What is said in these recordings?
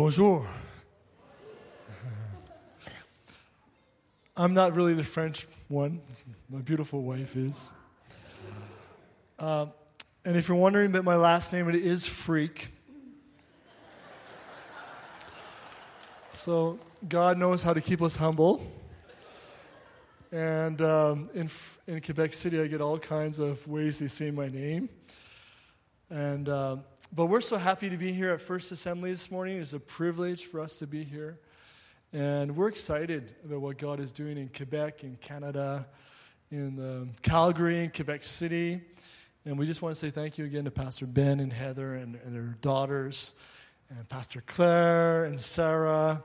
Bonjour. I'm not really the French one. My beautiful wife is. Uh, and if you're wondering about my last name, it is Freak. So God knows how to keep us humble. And um, in, in Quebec City, I get all kinds of ways they say my name. And, um, but we're so happy to be here at First Assembly this morning. It's a privilege for us to be here. And we're excited about what God is doing in Quebec, in Canada, in um, Calgary, in Quebec City. And we just want to say thank you again to Pastor Ben and Heather and, and their daughters, and Pastor Claire and Sarah,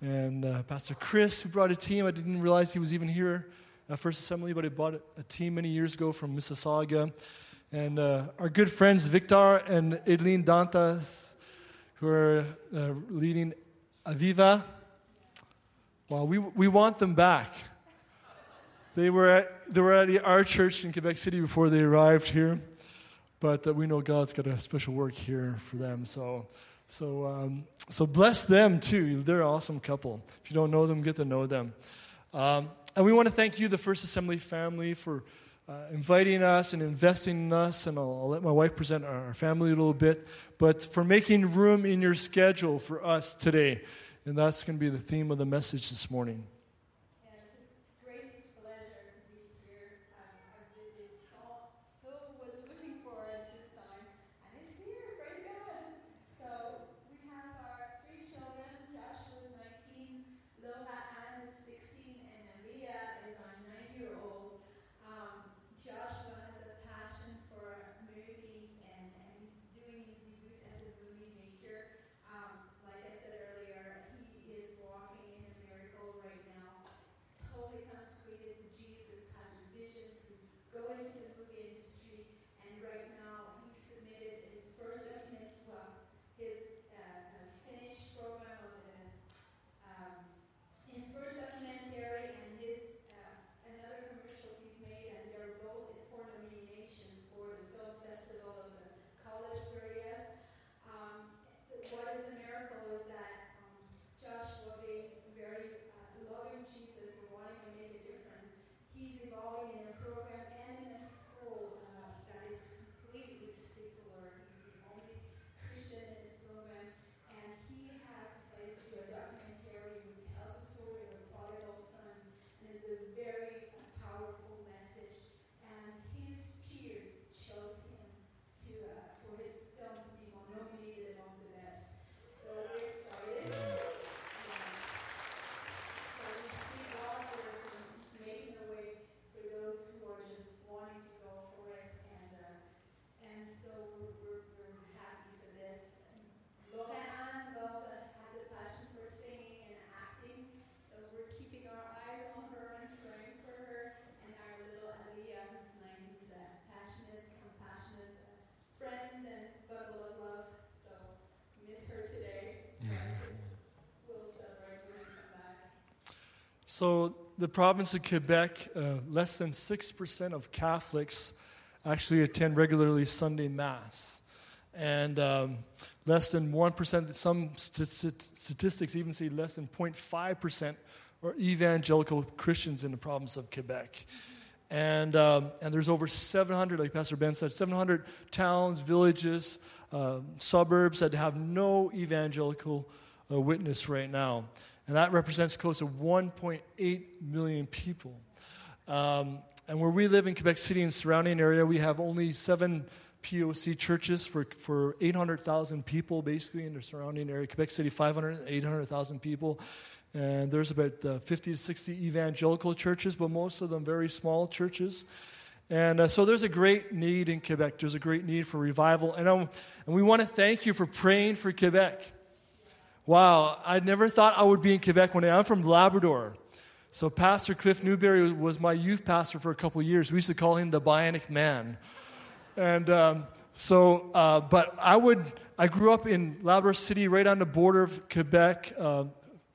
and uh, Pastor Chris, who brought a team. I didn't realize he was even here at First Assembly, but he brought a team many years ago from Mississauga. And uh, our good friends Victor and Edlene Dantas, who are uh, leading Aviva. Well, we, we want them back. They were, at, they were at our church in Quebec City before they arrived here, but uh, we know God's got a special work here for them. So, so, um, so bless them too. They're an awesome couple. If you don't know them, get to know them. Um, and we want to thank you, the First Assembly family, for uh, inviting us and investing in us. And I'll, I'll let my wife present our, our family a little bit, but for making room in your schedule for us today. And that's going to be the theme of the message this morning. So, the province of Quebec, uh, less than 6% of Catholics actually attend regularly Sunday Mass. And um, less than 1%, some statistics even say less than 0.5% are evangelical Christians in the province of Quebec. And, um, and there's over 700, like Pastor Ben said, 700 towns, villages, uh, suburbs that have no evangelical uh, witness right now and that represents close to 1.8 million people. Um, and where we live in Quebec City and surrounding area, we have only seven POC churches for, for 800,000 people, basically, in the surrounding area. Quebec City, 500, 800,000 people. And there's about uh, 50 to 60 evangelical churches, but most of them very small churches. And uh, so there's a great need in Quebec. There's a great need for revival. And, um, and we want to thank you for praying for Quebec. Wow, I never thought I would be in Quebec one day. I'm from Labrador. So Pastor Cliff Newberry was my youth pastor for a couple years. We used to call him the Bionic Man. And um, so, uh, but I would, I grew up in Labrador City, right on the border of Quebec, uh,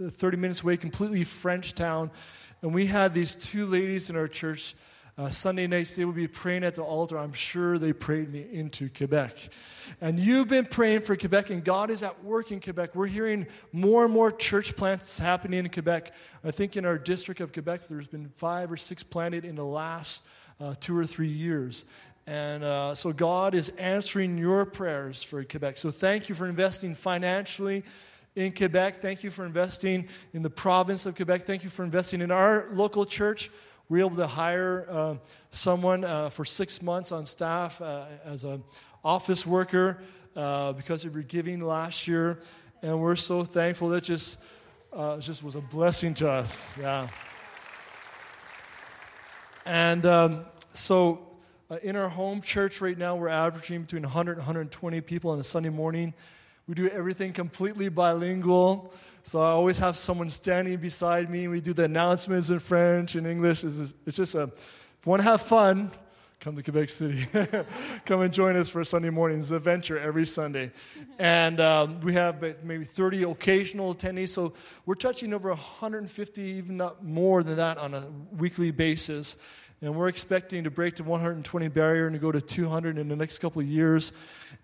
30 minutes away, completely French town. And we had these two ladies in our church uh, Sunday nights, they would be praying at the altar. I'm sure they prayed me into Quebec. And you've been praying for Quebec, and God is at work in Quebec. We're hearing more and more church plants happening in Quebec. I think in our district of Quebec, there's been five or six planted in the last uh, two or three years. And uh, so God is answering your prayers for Quebec. So thank you for investing financially in Quebec. Thank you for investing in the province of Quebec. Thank you for investing in our local church. We were able to hire uh, someone uh, for six months on staff uh, as an office worker uh, because of your giving last year. And we're so thankful. That just, uh, just was a blessing to us. Yeah. And um, so uh, in our home church right now, we're averaging between 100 and 120 people on a Sunday morning. We do everything completely bilingual. So I always have someone standing beside me. We do the announcements in French and English. It's, it's just a, if you want to have fun, come to Quebec City. come and join us for Sunday mornings. It's an adventure every Sunday. And um, we have maybe 30 occasional attendees. So we're touching over 150, even not more than that, on a weekly basis. And we're expecting to break the 120 barrier and to go to 200 in the next couple of years.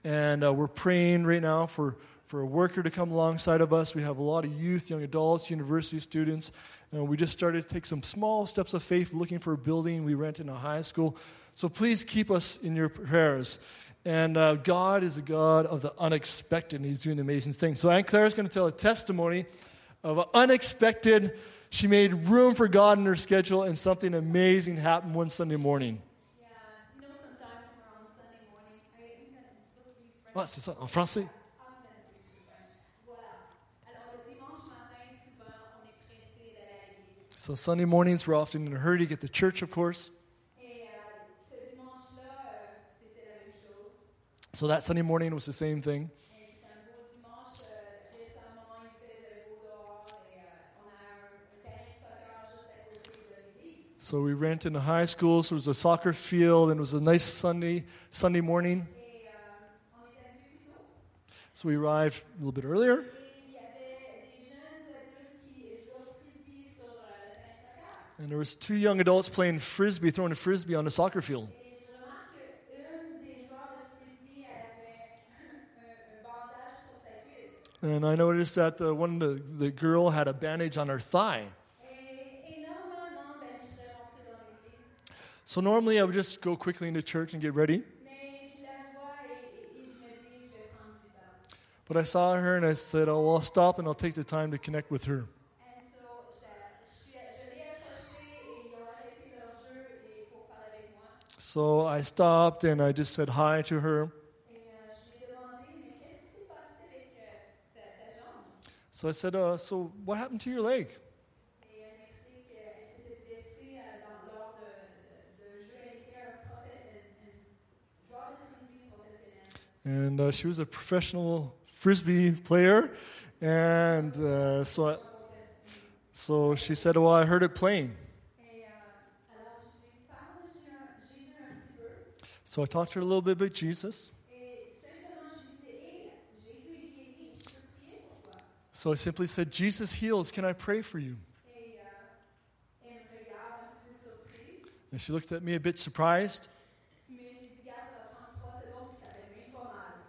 And uh, we're praying right now for, for a worker to come alongside of us. We have a lot of youth, young adults, university students. And we just started to take some small steps of faith looking for a building we rent in a high school. So please keep us in your prayers. And uh, God is a God of the unexpected, and He's doing amazing things. So Aunt Claire is going to tell a testimony of an unexpected she made room for God in her schedule, and something amazing happened one Sunday morning. Yeah, you know, sometimes we're on Sunday morning. I think that supposed to be French. Ah, c'est ça, en français. So Sunday mornings, we're often in a hurry to get to church, of course. So that Sunday morning was the same thing. So we rent in the high school, so it was a soccer field, and it was a nice Sunday Sunday morning. So we arrived a little bit earlier, and there was two young adults playing frisbee, throwing a frisbee on a soccer field. And I noticed that the one the, the girl had a bandage on her thigh. So normally I would just go quickly into church and get ready. But I saw her and I said, Oh, well, I'll stop and I'll take the time to connect with her. So I stopped and I just said hi to her. So I said, uh, So what happened to your leg? And uh, she was a professional frisbee player. And uh, so, I, so she said, Well, I heard it playing. So I talked to her a little bit about Jesus. So I simply said, Jesus heals. Can I pray for you? And she looked at me a bit surprised.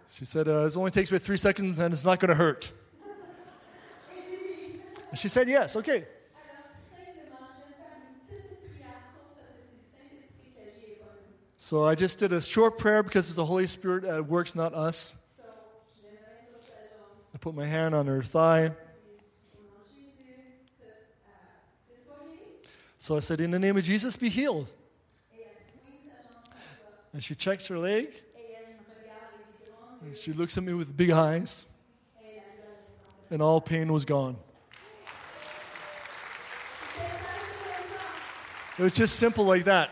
She said, uh, It only takes about three seconds and it's not going to hurt. And she said, Yes, okay. So I just did a short prayer because it's the Holy Spirit at works, not us. I put my hand on her thigh. So I said, In the name of Jesus, be healed. And she checks her leg. And she looks at me with big eyes. And all pain was gone. It was just simple like that.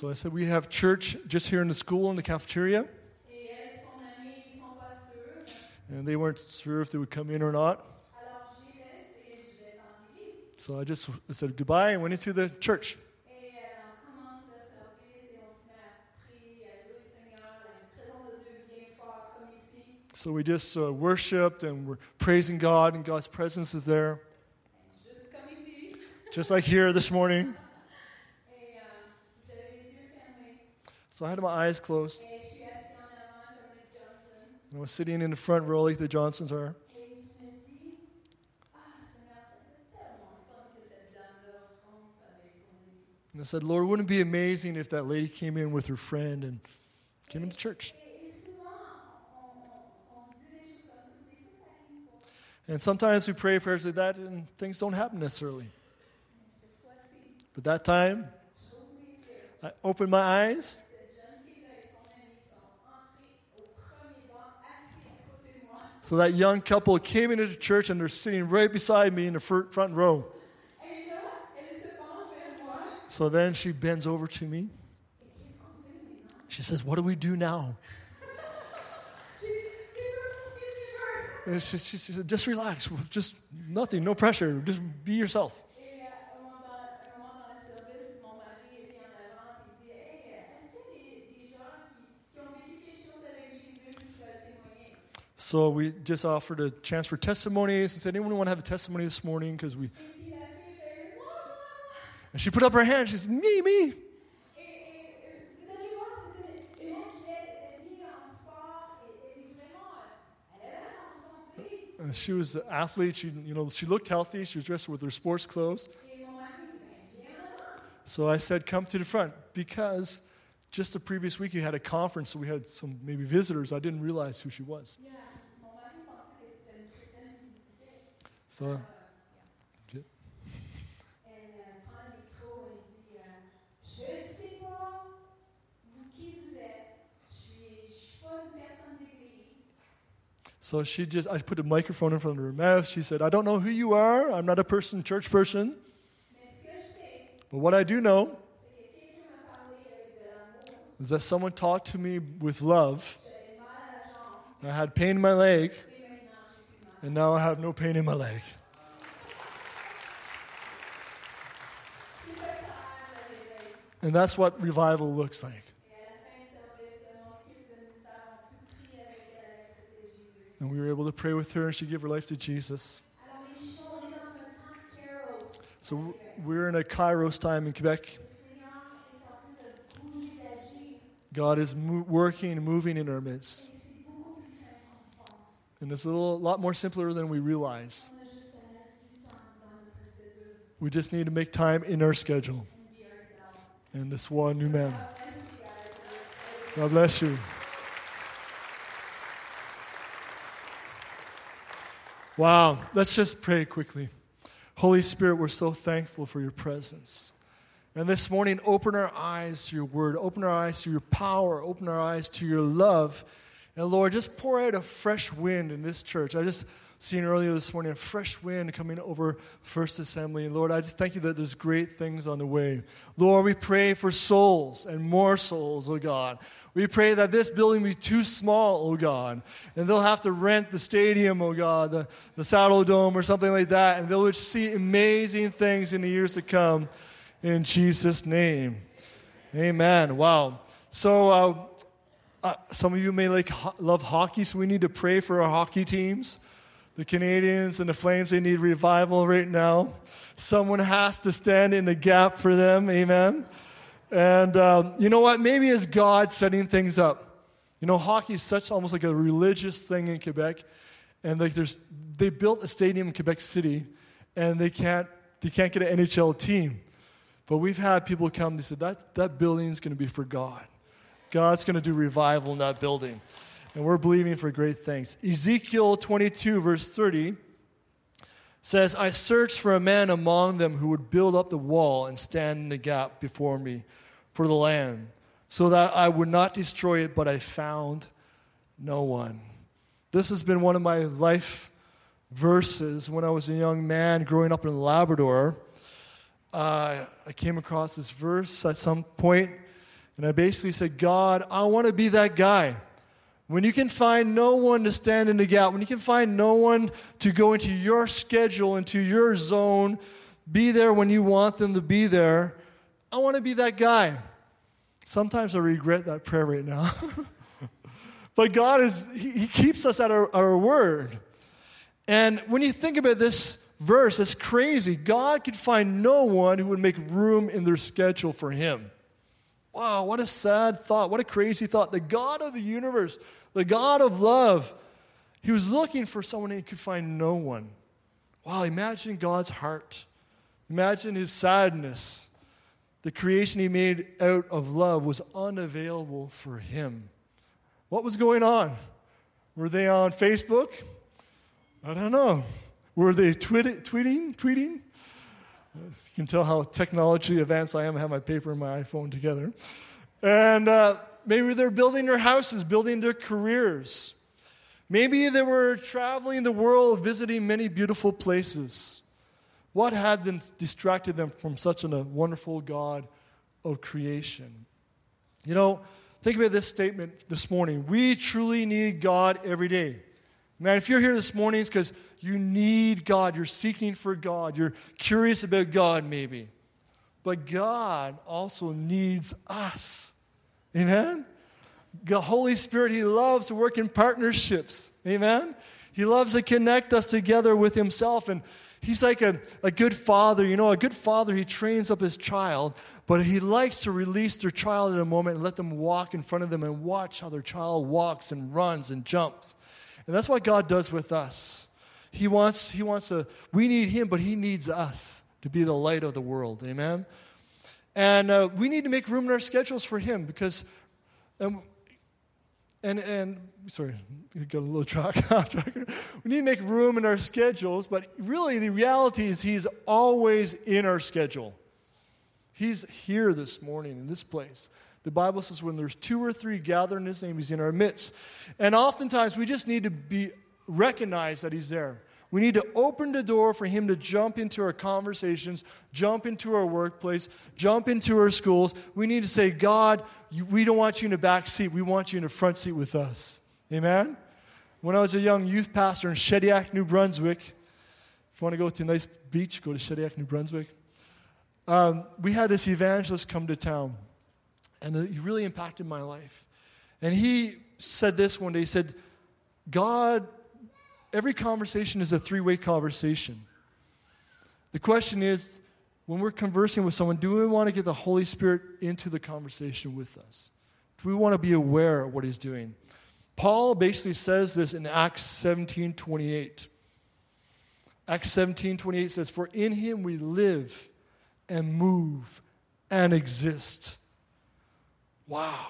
So I said, We have church just here in the school in the cafeteria. Et elle et son ami, ils sont pas sûrs. And they weren't sure if they would come in or not. Alors je les laisse et je vais dans l'église. So I just said goodbye and went into the church. Et on commence le service et on se met à prier, à louer le Seigneur, la présence de Dieu vient fort comme ici. So we just uh, worshiped and we're praising God, and God's presence is there, Juste comme ici. just like here this morning. So I had my eyes closed. And I was sitting in the front row like the Johnsons are. And I said, Lord, wouldn't it be amazing if that lady came in with her friend and came into church? And sometimes we pray prayers like that and things don't happen necessarily. But that time. I opened my eyes So that young couple came into the church and they're sitting right beside me in the front row. So then she bends over to me. She says, What do we do now? She, she, she said, Just relax. Just nothing, no pressure. Just be yourself. So we just offered a chance for testimonies and said, Anyone want to have a testimony this morning? Because we. And she put up her hand. She said, Me, me. She was an athlete. She, you know, she looked healthy. She was dressed with her sports clothes. So I said, Come to the front because just the previous week you had a conference, so we had some maybe visitors. I didn't realize who she was. Yeah, d'église. So she just, I put a microphone in front of her mouth. She said, I don't know who you are. I'm not a person, church person. But what I do know is that someone talked to me with love. I had pain in my leg, and now I have no pain in my leg. And that's what revival looks like. And we were able to pray with her, and she gave her life to Jesus. So we're in a Kairos time in Quebec. God is mo- working and moving in our midst. And it's a little, lot more simpler than we realize. We just need to make time in our schedule. And this one new man. God bless you. Wow. Let's just pray quickly. Holy Spirit, we're so thankful for your presence. And this morning, open our eyes to your word, open our eyes to your power, open our eyes to your love. And Lord, just pour out a fresh wind in this church. I just seen earlier this morning a fresh wind coming over First Assembly. And Lord, I just thank you that there's great things on the way. Lord, we pray for souls and more souls, oh God. We pray that this building be too small, oh God, and they'll have to rent the stadium, oh God, the, the Saddledome or something like that, and they'll see amazing things in the years to come. In Jesus' name. Amen. Wow. So, uh, uh, some of you may like ho- love hockey, so we need to pray for our hockey teams. The Canadiens and the Flames, they need revival right now. Someone has to stand in the gap for them. Amen. And um, you know what? Maybe it's God setting things up. You know, hockey is such almost like a religious thing in Quebec, and like there's they built a stadium in Quebec City, and they can't they can't get an NHL team. But we've had people come. They said that that building is going to be for God. God's going to do revival in that building, and we're believing for great things. Ezekiel 22 verse 30 says, "I searched for a man among them who would build up the wall and stand in the gap before me for the land, so that I would not destroy it, but I found no one." This has been one of my life verses when I was a young man growing up in Labrador. Uh, I came across this verse at some point, and I basically said, God, I want to be that guy. When you can find no one to stand in the gap, when you can find no one to go into your schedule, into your zone, be there when you want them to be there, I want to be that guy. Sometimes I regret that prayer right now. but God is, He, keeps us at our, our word. And when you think about this verse, it's crazy. God could find no one who would make room in their schedule for Him. Wow, what a sad thought. What a crazy thought. The God of the universe, the God of love, He was looking for someone and He could find no one. Wow, imagine God's heart. Imagine His sadness. The creation He made out of love was unavailable for Him. What was going on? Were they on Facebook? I don't know. Were they tweet- tweeting? Tweeting? You can tell how technology advanced I am. I have my paper and my iPhone together. And uh, maybe they're building their houses, building their careers. Maybe they were traveling the world, visiting many beautiful places. What had them distracted them from such a wonderful God of creation? You know, think about this statement this morning. We truly need God every day. Man, if you're here this morning, it's because you need God. You're seeking for God. You're curious about God, maybe. But God also needs us. Amen? The Holy Spirit, He loves to work in partnerships. Amen? He loves to connect us together with Himself. And He's like a, a good father. You know, a good father, He trains up His child, but He likes to release their child in a moment and let them walk in front of them and watch how their child walks and runs and jumps. And that's what God does with us. He wants, he wants to, we need Him, but He needs us to be the light of the world. Amen? And uh, we need to make room in our schedules for Him because, um, and, and, sorry, got a little track. We need to make room in our schedules, but really the reality is He's always in our schedule. He's here this morning in this place. The Bible says when there's two or three gathered in His name, He's in our midst. And oftentimes we just need to be recognize that He's there. We need to open the door for Him to jump into our conversations, jump into our workplace, jump into our schools. We need to say, God, we don't want you in the back seat. We want you in the front seat with us. Amen? When I was a young youth pastor in Shediac, New Brunswick, if you want to go to a nice beach, go to Shediac, New Brunswick. Um, we had this evangelist come to town, and he really impacted my life. And he said this one day. He said, God every conversation is a three way conversation. The question is when we're conversing with someone, do we want to get the Holy Spirit into the conversation with us? Do we want to be aware of what he's doing? Paul basically says this in Acts 17 28. Acts 17 28 says, For in him we live and move and exist. Wow.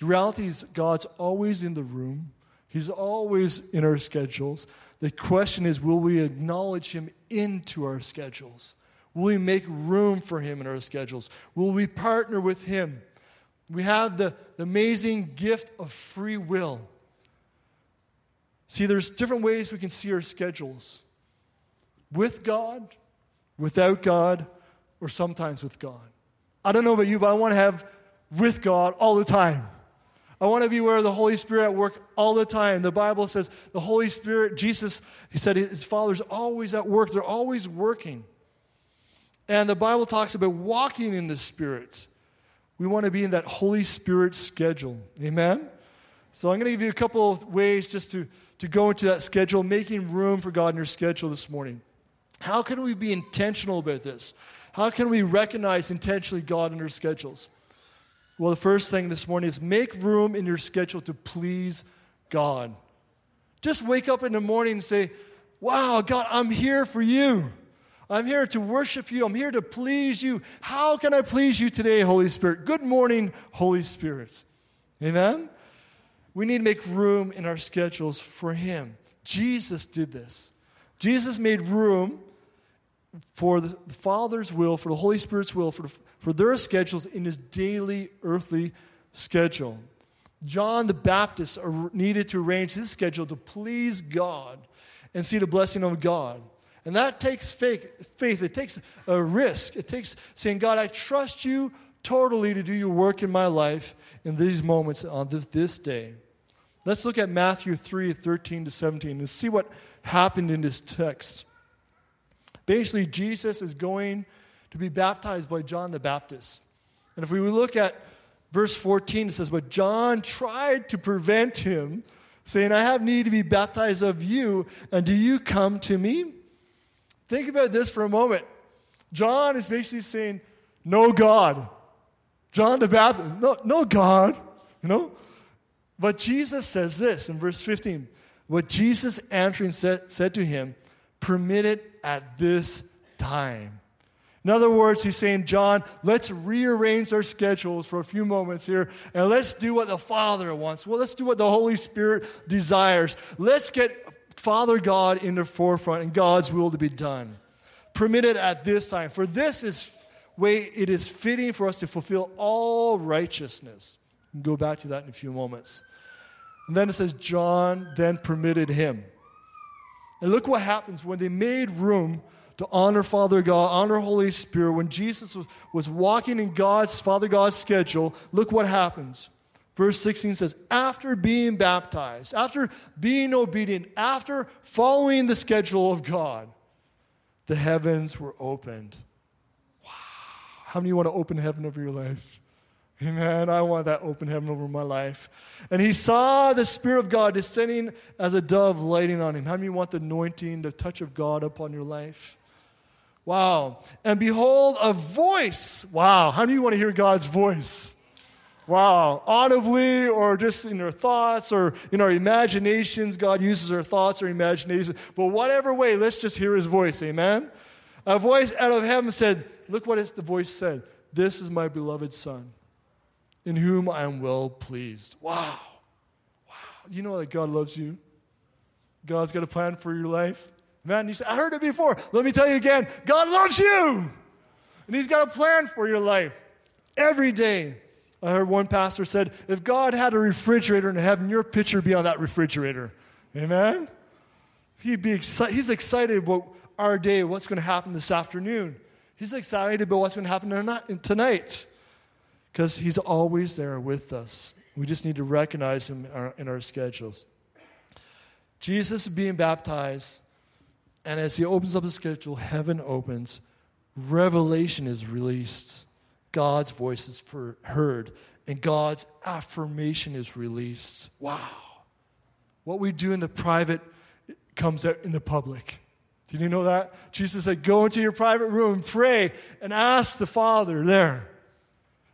The reality is, God's always in the room. He's always in our schedules. The question is will we acknowledge Him into our schedules? Will we make room for Him in our schedules? Will we partner with Him? We have the, the amazing gift of free will. See, there's different ways we can see our schedules with God, without God, or sometimes with God. I don't know about you, but I want to have with God all the time. I want to be where the Holy Spirit at work all the time. The Bible says the Holy Spirit, Jesus, he said his Father's always at work. They're always working. And the Bible talks about walking in the Spirit. We want to be in that Holy Spirit schedule. Amen? So I'm going to give you a couple of ways just to, to go into that schedule, making room for God in your schedule this morning. How can we be intentional about this? How can we recognize intentionally God in our schedules? Well, the first thing this morning is make room in your schedule to please God. Just wake up in the morning and say, Wow, God, I'm here for you. I'm here to worship you. I'm here to please you. How can I please you today, Holy Spirit? Good morning, Holy Spirit. Amen? We need to make room in our schedules for Him. Jesus did this. Jesus made room for the Father's will, for the Holy Spirit's will, for, for their schedules in his daily earthly schedule. John the Baptist needed to arrange his schedule to please God and see the blessing of God. And that takes faith, faith. It takes a risk. It takes saying, God, I trust you totally to do your work in my life in these moments on this, this day. Let's look at Matthew 3 13 to 17 and see what happened in this text. Basically, Jesus is going to be baptized by John the Baptist. And if we look at Verse 14 it says, But John tried to prevent him, saying, I have need to be baptized of you, and do you come to me? Think about this for a moment. John is basically saying, No God. John the Baptist, no, no God, you know? But Jesus says this in verse 15. What Jesus answering said, said to him, Permit it at this time. In other words, he's saying, John, let's rearrange our schedules for a few moments here and let's do what the Father wants. Well, let's do what the Holy Spirit desires. Let's get Father God in the forefront and God's will to be done. Permit it at this time. For this is way it is fitting for us to fulfill all righteousness. We'll go back to that in a few moments. And then it says, John then permitted him. And look what happens when they made room to honor Father God, honor Holy Spirit. When Jesus was, was walking in God's, Father God's schedule, look what happens. Verse 16 says, After being baptized, after being obedient, after following the schedule of God, the heavens were opened. Wow. How many want to open heaven over your life? Amen. I want that open heaven over my life. And he saw the Spirit of God descending as a dove lighting on him. How many want the anointing, the touch of God upon your life? Wow. And behold, a voice. Wow. How many want to hear God's voice? Wow. Audibly or just in our thoughts or in our imaginations. God uses our thoughts or imagination. But whatever way, let's just hear his voice. Amen. A voice out of heaven said, Look what it's, the voice said. This is my beloved Son in whom I am well pleased. Wow. Wow. You know that God loves you. God's got a plan for your life. Man, you say, I heard it before. Let me tell you again God loves you. And He's got a plan for your life every day. I heard one pastor said, if God had a refrigerator in heaven, your picture would be on that refrigerator. Amen? He'd be exci- he's excited about our day, what's going to happen this afternoon. He's excited about what's going to happen tonight because He's always there with us. We just need to recognize Him in our, in our schedules. Jesus is being baptized, and as He opens up the schedule, heaven opens, revelation is released, God's voice is heard, and God's affirmation is released. Wow. What we do in the private comes out in the public. Did you know that? Jesus said, Go into your private room, pray, and ask the Father there.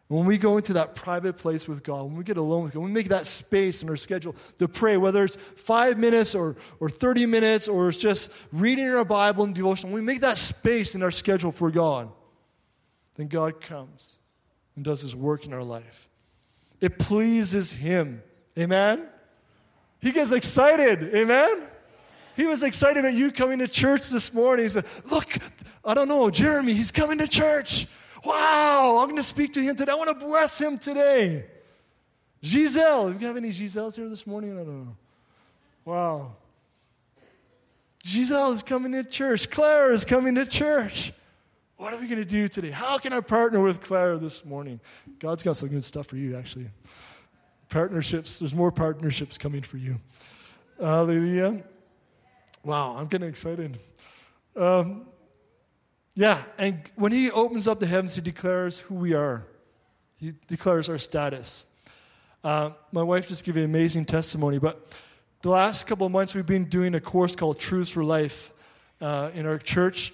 When we go into that private place with God, when we get alone with God, when we make that space in our schedule to pray, whether it's five minutes or, or 30 minutes or it's just reading our Bible and devotion, when we make that space in our schedule for God, then God comes and does his work in our life. It pleases him. Amen? He gets excited. Amen? He was excited about you coming to church this morning. He said, Look, I don't know, Jeremy, he's coming to church. Wow, I'm going to speak to him today. I want to bless him today. Giselle, do you have any Giselles here this morning? I don't know. Wow. Giselle is coming to church. Claire is coming to church. What are we going to do today? How can I partner with Claire this morning? God's got some good stuff for you, actually. Partnerships, there's more partnerships coming for you. Hallelujah. Wow, I'm getting excited. Um, yeah, and when he opens up the heavens, he declares who we are. He declares our status. Uh, my wife just gave an amazing testimony, but the last couple of months we've been doing a course called Truths for Life uh, in our church.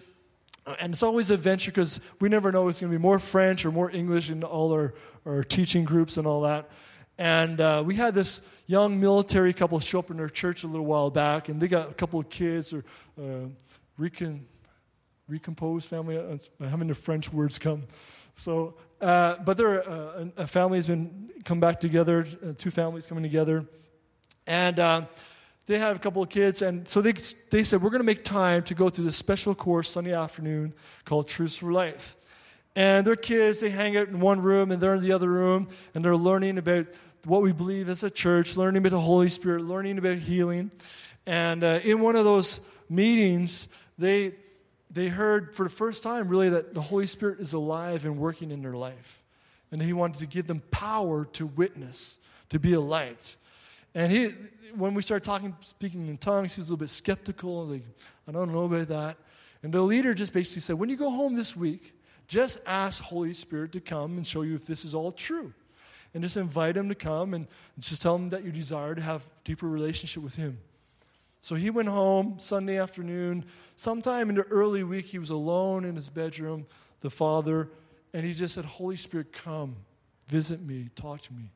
Uh, and it's always a venture because we never know it's going to be more French or more English in all our, our teaching groups and all that. And uh, we had this young military couple show up in our church a little while back, and they got a couple of kids or uh, recon recomposed family. I'm having the French words come. So, uh, but there, uh, a family has been come back together. Uh, two families coming together, and uh, they have a couple of kids. And so they they said we're going to make time to go through this special course Sunday afternoon called Truths for Life. And their kids, they hang out in one room and they're in the other room, and they're learning about what we believe as a church, learning about the Holy Spirit, learning about healing. And uh, in one of those meetings, they they heard for the first time, really, that the Holy Spirit is alive and working in their life. And He wanted to give them power to witness, to be a light. And he, when we started talking, speaking in tongues, he was a little bit skeptical. Like, I don't know about that. And the leader just basically said, when you go home this week, just ask Holy Spirit to come and show you if this is all true. and just invite him to come and just tell him that you desire to have deeper relationship with him. So he went home Sunday afternoon. Sometime in the early week, he was alone in his bedroom, the father, and he just said, Holy Spirit, come, visit me, talk to me.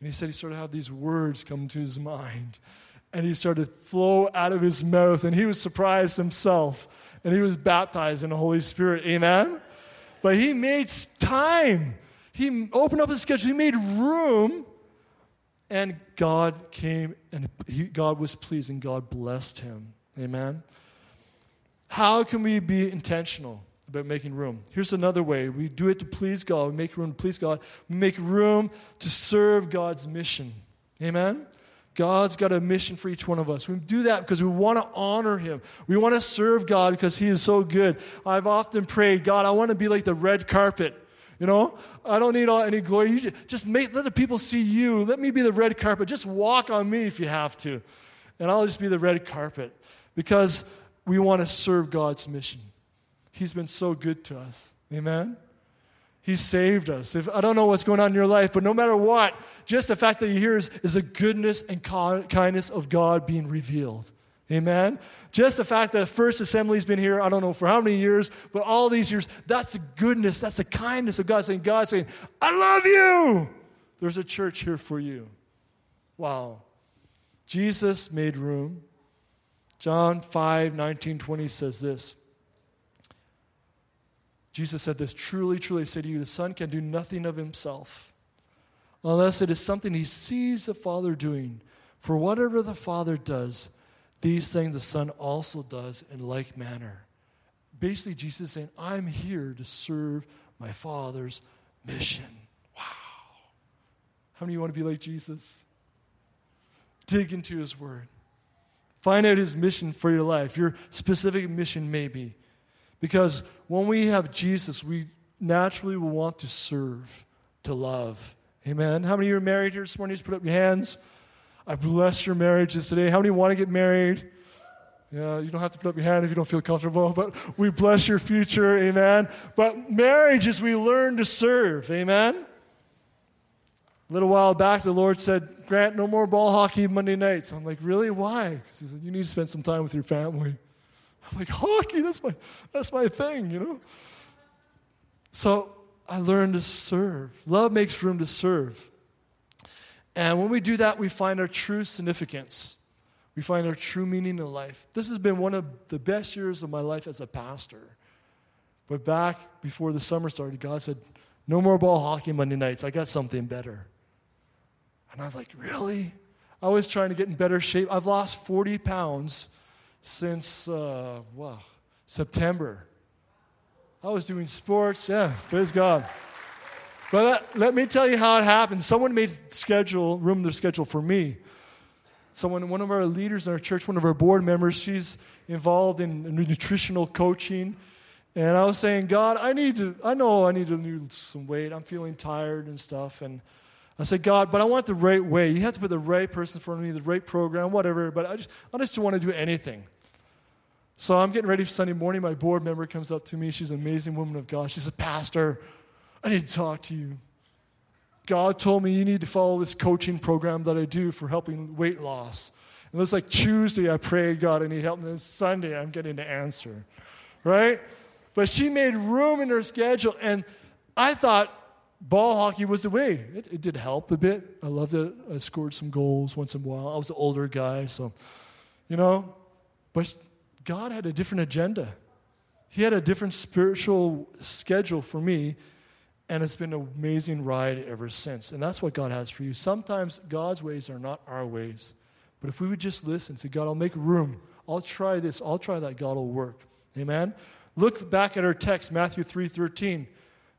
And he said he started to have these words come to his mind. And he started to flow out of his mouth, and he was surprised himself. And he was baptized in the Holy Spirit. Amen? But he made time. He opened up his schedule. He made room. And God came and he, God was pleased and God blessed him. Amen. How can we be intentional about making room? Here's another way. We do it to please God. We make room to please God. We make room to serve God's mission. Amen. God's got a mission for each one of us. We do that because we want to honor Him. We want to serve God because He is so good. I've often prayed, God, I want to be like the red carpet. You know, I don't need all, any glory. Just make, let the people see you. Let me be the red carpet. Just walk on me if you have to. And I'll just be the red carpet because we want to serve God's mission. He's been so good to us. Amen? He saved us. If, I don't know what's going on in your life, but no matter what, just the fact that you hear is the goodness and kindness of God being revealed. Amen? Just the fact that First Assembly's been here, I don't know for how many years, but all these years, that's the goodness, that's the kindness of God saying, God saying, I love you. There's a church here for you. Wow. Jesus made room. John 5, 19, 20 says this. Jesus said this Truly, truly, I say to you, the Son can do nothing of himself unless it is something he sees the Father doing. For whatever the Father does, these things the Son also does in like manner. Basically, Jesus is saying, I'm here to serve my Father's mission. Wow. How many of you want to be like Jesus? Dig into his word. Find out his mission for your life, your specific mission, maybe. Because when we have Jesus, we naturally will want to serve, to love. Amen. How many of you are married here this morning? Just put up your hands. I bless your marriages today. How many want to get married? Yeah, you don't have to put up your hand if you don't feel comfortable, but we bless your future. Amen. But marriage is we learn to serve. Amen. A little while back, the Lord said, Grant, no more ball hockey Monday nights. I'm like, really? Why? He said, you need to spend some time with your family. I'm like, hockey, that's my, that's my thing, you know? So I learned to serve. Love makes room to serve. And when we do that, we find our true significance. We find our true meaning in life. This has been one of the best years of my life as a pastor. But back before the summer started, God said, No more ball hockey Monday nights. I got something better. And I was like, Really? I was trying to get in better shape. I've lost 40 pounds since, uh, wow, September. I was doing sports. Yeah, praise God. But let, let, me tell you how it happened. Someone made schedule, room their schedule for me. Someone, one of our leaders in our church, one of our board members, she's involved in nutritional coaching. And I was saying, God, I need to, I know I need to lose some weight. I'm feeling tired and stuff. And I said, God, but I want the right way. You have to put the right person in front of me, the right program, whatever. But I just, I just don't want to do anything. So I'm getting ready for Sunday morning. My board member comes up to me. She's an amazing woman of God. She's a pastor. I to talk to you. God told me you need to follow this coaching program that I do for helping weight loss. And it was like Tuesday, I prayed, God, I need help. And then Sunday, I'm getting the answer. Right? But she made room in her schedule. And I thought ball hockey was the way. It, it did help a bit. I loved it. I scored some goals once in a while. I was an older guy, so, you know. But God had a different agenda. He had a different spiritual schedule for me, and it's been an amazing ride ever since. And that's what God has for you. Sometimes God's ways are not our ways. But if we would just listen, say, God, I'll make room. I'll try this. I'll try that. God will work. Amen? Look back at our text, Matthew 3.13.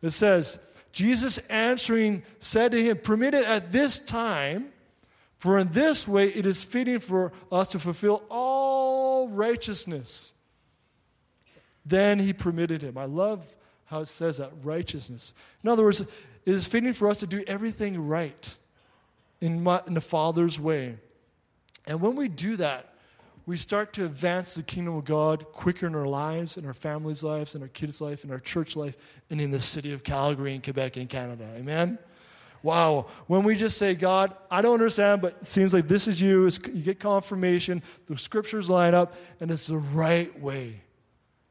It says, Jesus answering said to him, Permit it at this time for in this way it is fitting for us to fulfill all righteousness. Then he permitted him. I love how it says that righteousness. In other words, it is fitting for us to do everything right in, my, in the Father's way. And when we do that, we start to advance the kingdom of God quicker in our lives, in our families' lives, in our kids' life, in our church life, and in the city of Calgary in Quebec and Canada. Amen? Wow. When we just say, God, I don't understand, but it seems like this is you, it's, you get confirmation, the scriptures line up, and it's the right way.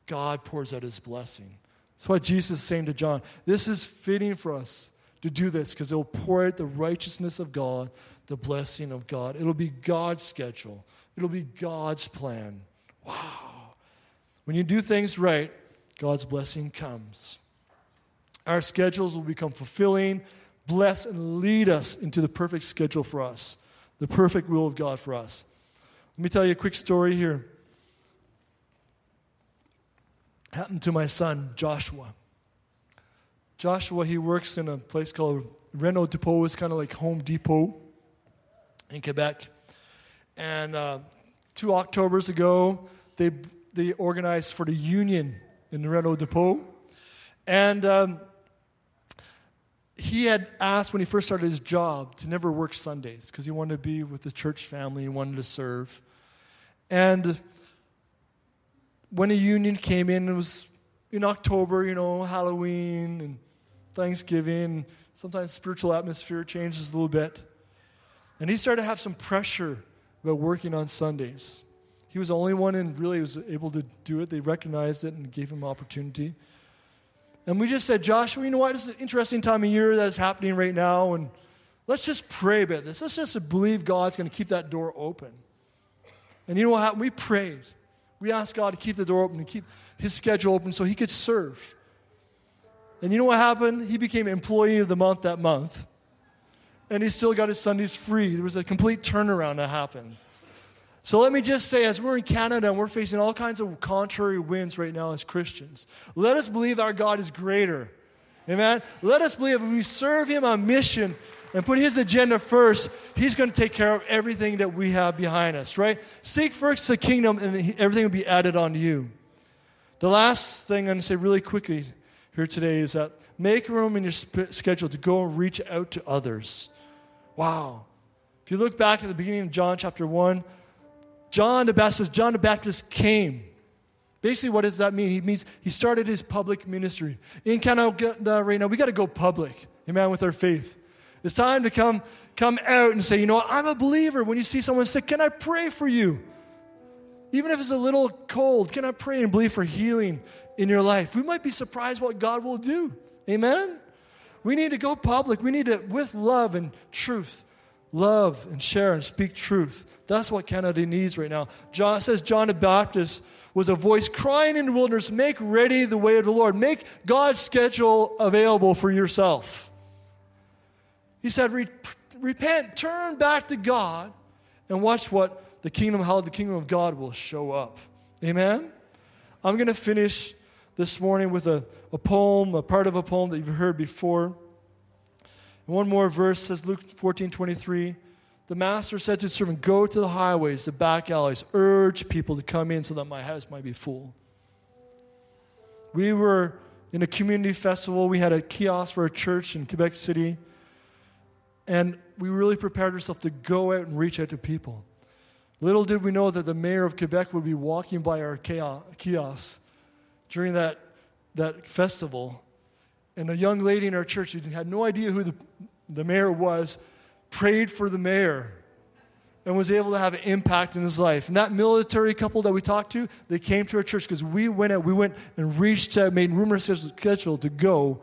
God pours out his blessing. That's what Jesus is saying to John. This is fitting for us to do this because it will pour out the righteousness of God, the blessing of God. It'll be God's schedule, it'll be God's plan. Wow. When you do things right, God's blessing comes. Our schedules will become fulfilling, bless, and lead us into the perfect schedule for us, the perfect will of God for us. Let me tell you a quick story here. Happened to my son, Joshua. Joshua, he works in a place called Reno Depot. It's kind of like Home Depot in Quebec. And uh, two Octobers ago, they, they organized for the union in the Reno Depot. And um, he had asked when he first started his job to never work Sundays because he wanted to be with the church family, he wanted to serve. And when a union came in, it was in October, you know, Halloween and Thanksgiving. Sometimes spiritual atmosphere changes a little bit. And he started to have some pressure about working on Sundays. He was the only one and really was able to do it. They recognized it and gave him opportunity. And we just said, Joshua, you know what? Is an interesting time of year that is happening right now. And let's just pray about this. Let's just believe God's going to keep that door open. And you know what happened? We prayed. We asked God to keep the door open and keep his schedule open so he could serve. And you know what happened? He became employee of the month that month. And he still got his Sundays free. There was a complete turnaround that happened. So let me just say, as we're in Canada and we're facing all kinds of contrary winds right now as Christians, let us believe our God is greater. Amen? Let us believe if we serve Him on mission and put His agenda first, He's going to take care of everything that we have behind us, right? Seek first the kingdom and everything will be added on to you. The last thing I'm going to say really quickly here today is that make room in your sp- schedule to go and reach out to others. Wow. If you look back at the beginning of John chapter 1, John the Baptist, John the Baptist came. Basically, what does that mean? He means he started his public ministry. In Canada right now, we got to go public, amen, with our faith. It's time to come, come out and say, you know what, I'm a believer. When you see someone sick, can I pray for you? Even if it's a little cold, can I pray and believe for healing in your life? We might be surprised what God will do. Amen? We need to go public. We need to, with love and truth, love and share and speak truth. That's what Canada needs right now. John says John the Baptist was a voice crying in the wilderness, make ready the way of the Lord. Make God's schedule available for yourself. He said, repent, turn back to God, and watch what the kingdom, how the kingdom of God will show up. Amen? I'm going to finish this morning with a, a poem, a part of a poem that you've heard before. One more verse says Luke 14 23. The master said to his servant, Go to the highways, the back alleys, urge people to come in so that my house might be full. We were in a community festival. We had a kiosk for a church in Quebec City. And we really prepared ourselves to go out and reach out to people. Little did we know that the mayor of Quebec would be walking by our kiosk during that, that festival. And a young lady in our church who had no idea who the, the mayor was prayed for the mayor and was able to have an impact in his life. And that military couple that we talked to, they came to our church because we went out, we went and reached out, made numerous schedule to go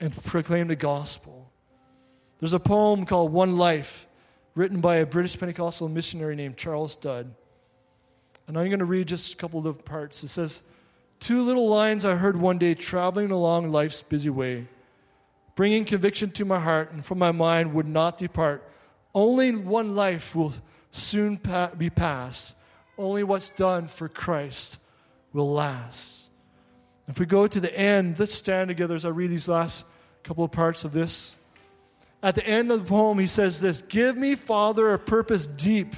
and proclaim the gospel. There's a poem called One Life, written by a British Pentecostal missionary named Charles Studd. And I'm going to read just a couple of parts. It says, Two little lines I heard one day traveling along life's busy way bringing conviction to my heart and from my mind would not depart. Only one life will soon pa- be passed. Only what's done for Christ will last. If we go to the end, let's stand together as I read these last couple of parts of this. At the end of the poem, he says this Give me, Father, a purpose deep,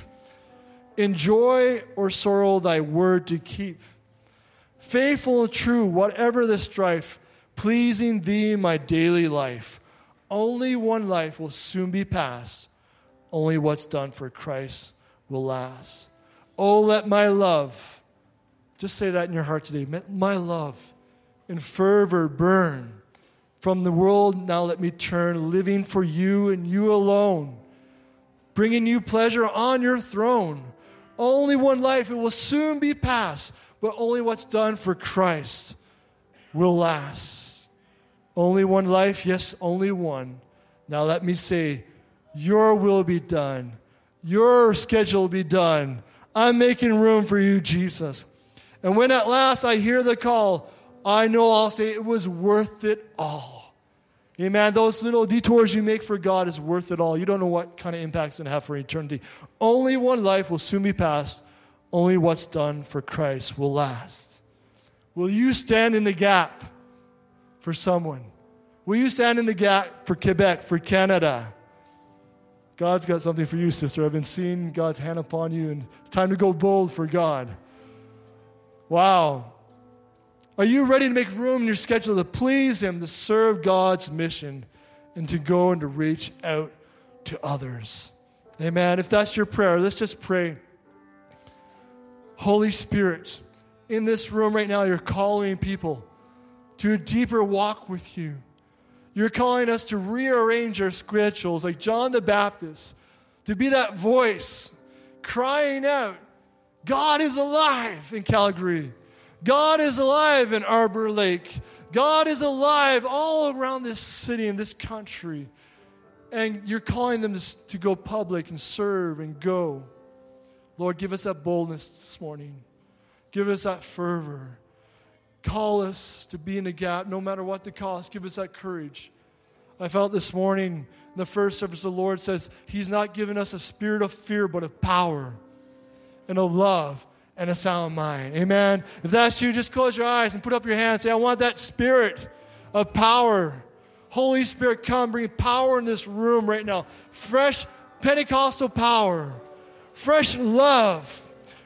in joy or sorrow, thy word to keep. Faithful and true, whatever the strife, pleasing thee my daily life. Only one life will soon be passed. Only what's done for Christ will last. Oh, let my love, just say that in your heart today, my love in fervor burn From the world, now let me turn, living for you and you alone, bringing you pleasure on your throne. Only one life, it will soon be past, but only what's done for Christ will last. Only one life, yes, only one. Now let me say, Your will be done, your schedule be done. I'm making room for you, Jesus. And when at last I hear the call, I know I'll say it was worth it all. Amen. Those little detours you make for God is worth it all. You don't know what kind of impact it's going to have for eternity. Only one life will soon be passed. Only what's done for Christ will last. Will you stand in the gap for someone? Will you stand in the gap for Quebec, for Canada? God's got something for you, sister. I've been seeing God's hand upon you, and it's time to go bold for God. Wow. Are you ready to make room in your schedule to please Him, to serve God's mission, and to go and to reach out to others? Amen. If that's your prayer, let's just pray. Holy Spirit, in this room right now, you're calling people to a deeper walk with you. You're calling us to rearrange our schedules, like John the Baptist, to be that voice crying out, God is alive in Calgary. God is alive in Arbour Lake. God is alive all around this city and this country. And you're calling them to, go public and serve and go. Lord, give us that boldness this morning. Give us that fervor. Call us to be in the gap no matter what the cost. Give us that courage. I felt this morning in the first service, the Lord says, He's not given us a spirit of fear, but of power and of love and a sound mind. Amen. If that's you, just close your eyes and put up your hand. Say, I want that spirit of power. Holy Spirit, come bring power in this room right now. Fresh Pentecostal power, fresh love,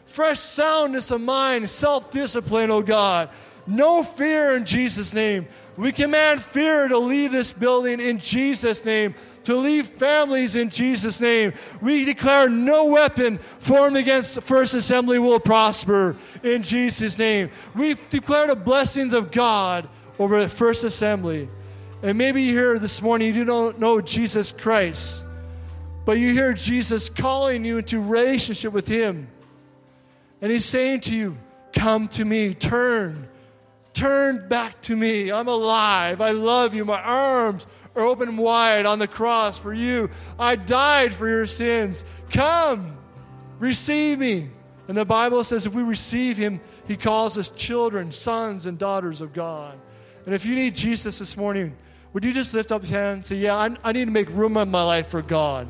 fresh soundness of mind, self discipline, oh God. No fear in Jesus' name. We command fear to leave this building in Jesus' name to leave families in Jesus' name. We declare no weapon formed against First Assembly will prosper in Jesus' name. We declare the blessings of God over the First Assembly. And maybe you here this morning, you don't know Jesus Christ, but you hear Jesus calling you into relationship with Him. And He's saying to you, Come to me, turn, turn back to me. I'm alive. I love you. My arms open wide on the cross for you. I died for your sins. Come, receive me. And the Bible says if we receive him, he calls us children, sons, and daughters of God. And if you need Jesus this morning, would you just lift up his hand and say, Yeah, I, I need to make room in my life for God.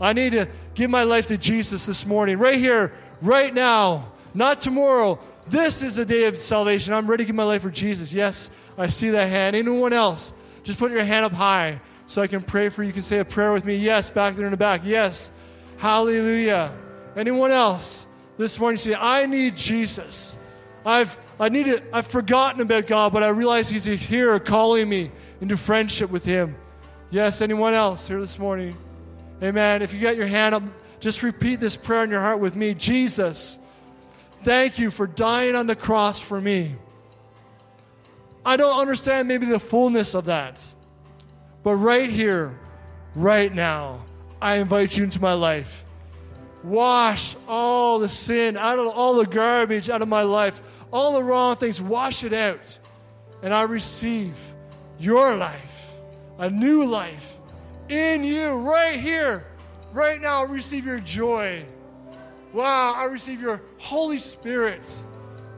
I need to give my life to Jesus this morning, right here, right now, not tomorrow. This is the day of salvation. I'm ready to give my life for Jesus. Yes, I see that hand. Anyone else? Just put your hand up high so I can pray for you. You can say a prayer with me. Yes, back there in the back. Yes. Hallelujah. Anyone else this morning say, I need Jesus. I've I need it, I've forgotten about God, but I realize He's here calling me into friendship with Him. Yes, anyone else here this morning? Amen. If you got your hand up, just repeat this prayer in your heart with me. Jesus, thank you for dying on the cross for me. I don't understand maybe the fullness of that. But right here, right now, I invite you into my life. Wash all the sin out of all the garbage out of my life, all the wrong things, wash it out. And I receive your life, a new life in you, right here, right now. I receive your joy. Wow, I receive your Holy Spirit.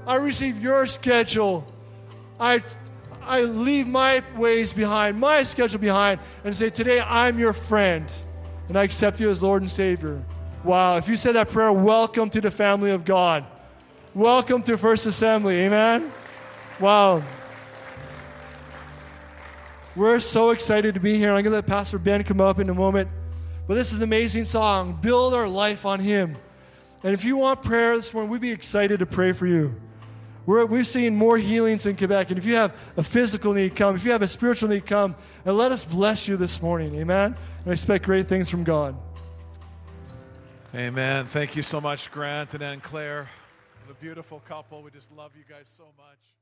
I receive your schedule. I, I leave my ways behind, my schedule behind, and say, Today I'm your friend, and I accept you as Lord and Savior. Wow, if you said that prayer, welcome to the family of God. Welcome to First Assembly. Amen. Wow. We're so excited to be here. I'm going to let Pastor Ben come up in a moment. But this is an amazing song. Build our life on Him. And if you want prayer this morning, we'd be excited to pray for you. We're, we're seeing more healings in Quebec. And if you have a physical need, come. If you have a spiritual need, come. And let us bless you this morning. Amen. And I expect great things from God. Amen. Thank you so much, Grant and Anne Claire. The beautiful couple. We just love you guys so much.